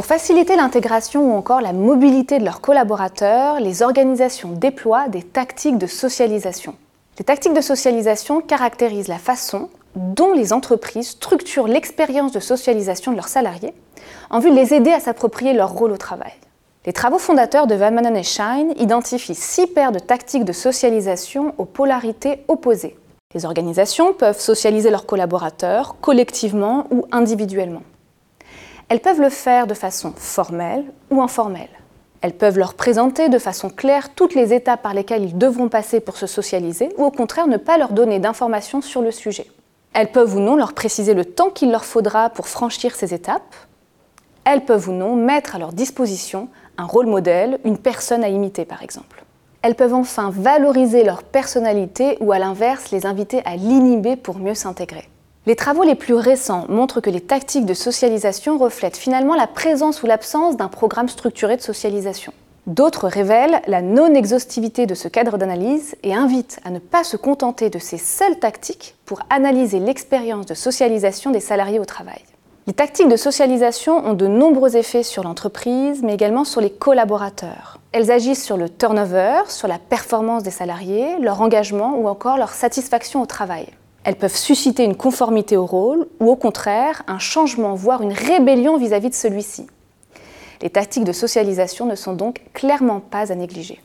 Pour faciliter l'intégration ou encore la mobilité de leurs collaborateurs, les organisations déploient des tactiques de socialisation. Les tactiques de socialisation caractérisent la façon dont les entreprises structurent l'expérience de socialisation de leurs salariés en vue de les aider à s'approprier leur rôle au travail. Les travaux fondateurs de Van Manen et Shine identifient six paires de tactiques de socialisation aux polarités opposées. Les organisations peuvent socialiser leurs collaborateurs collectivement ou individuellement. Elles peuvent le faire de façon formelle ou informelle. Elles peuvent leur présenter de façon claire toutes les étapes par lesquelles ils devront passer pour se socialiser ou au contraire ne pas leur donner d'informations sur le sujet. Elles peuvent ou non leur préciser le temps qu'il leur faudra pour franchir ces étapes. Elles peuvent ou non mettre à leur disposition un rôle modèle, une personne à imiter par exemple. Elles peuvent enfin valoriser leur personnalité ou à l'inverse les inviter à l'inhiber pour mieux s'intégrer. Les travaux les plus récents montrent que les tactiques de socialisation reflètent finalement la présence ou l'absence d'un programme structuré de socialisation. D'autres révèlent la non-exhaustivité de ce cadre d'analyse et invitent à ne pas se contenter de ces seules tactiques pour analyser l'expérience de socialisation des salariés au travail. Les tactiques de socialisation ont de nombreux effets sur l'entreprise, mais également sur les collaborateurs. Elles agissent sur le turnover, sur la performance des salariés, leur engagement ou encore leur satisfaction au travail. Elles peuvent susciter une conformité au rôle ou au contraire un changement, voire une rébellion vis-à-vis de celui-ci. Les tactiques de socialisation ne sont donc clairement pas à négliger.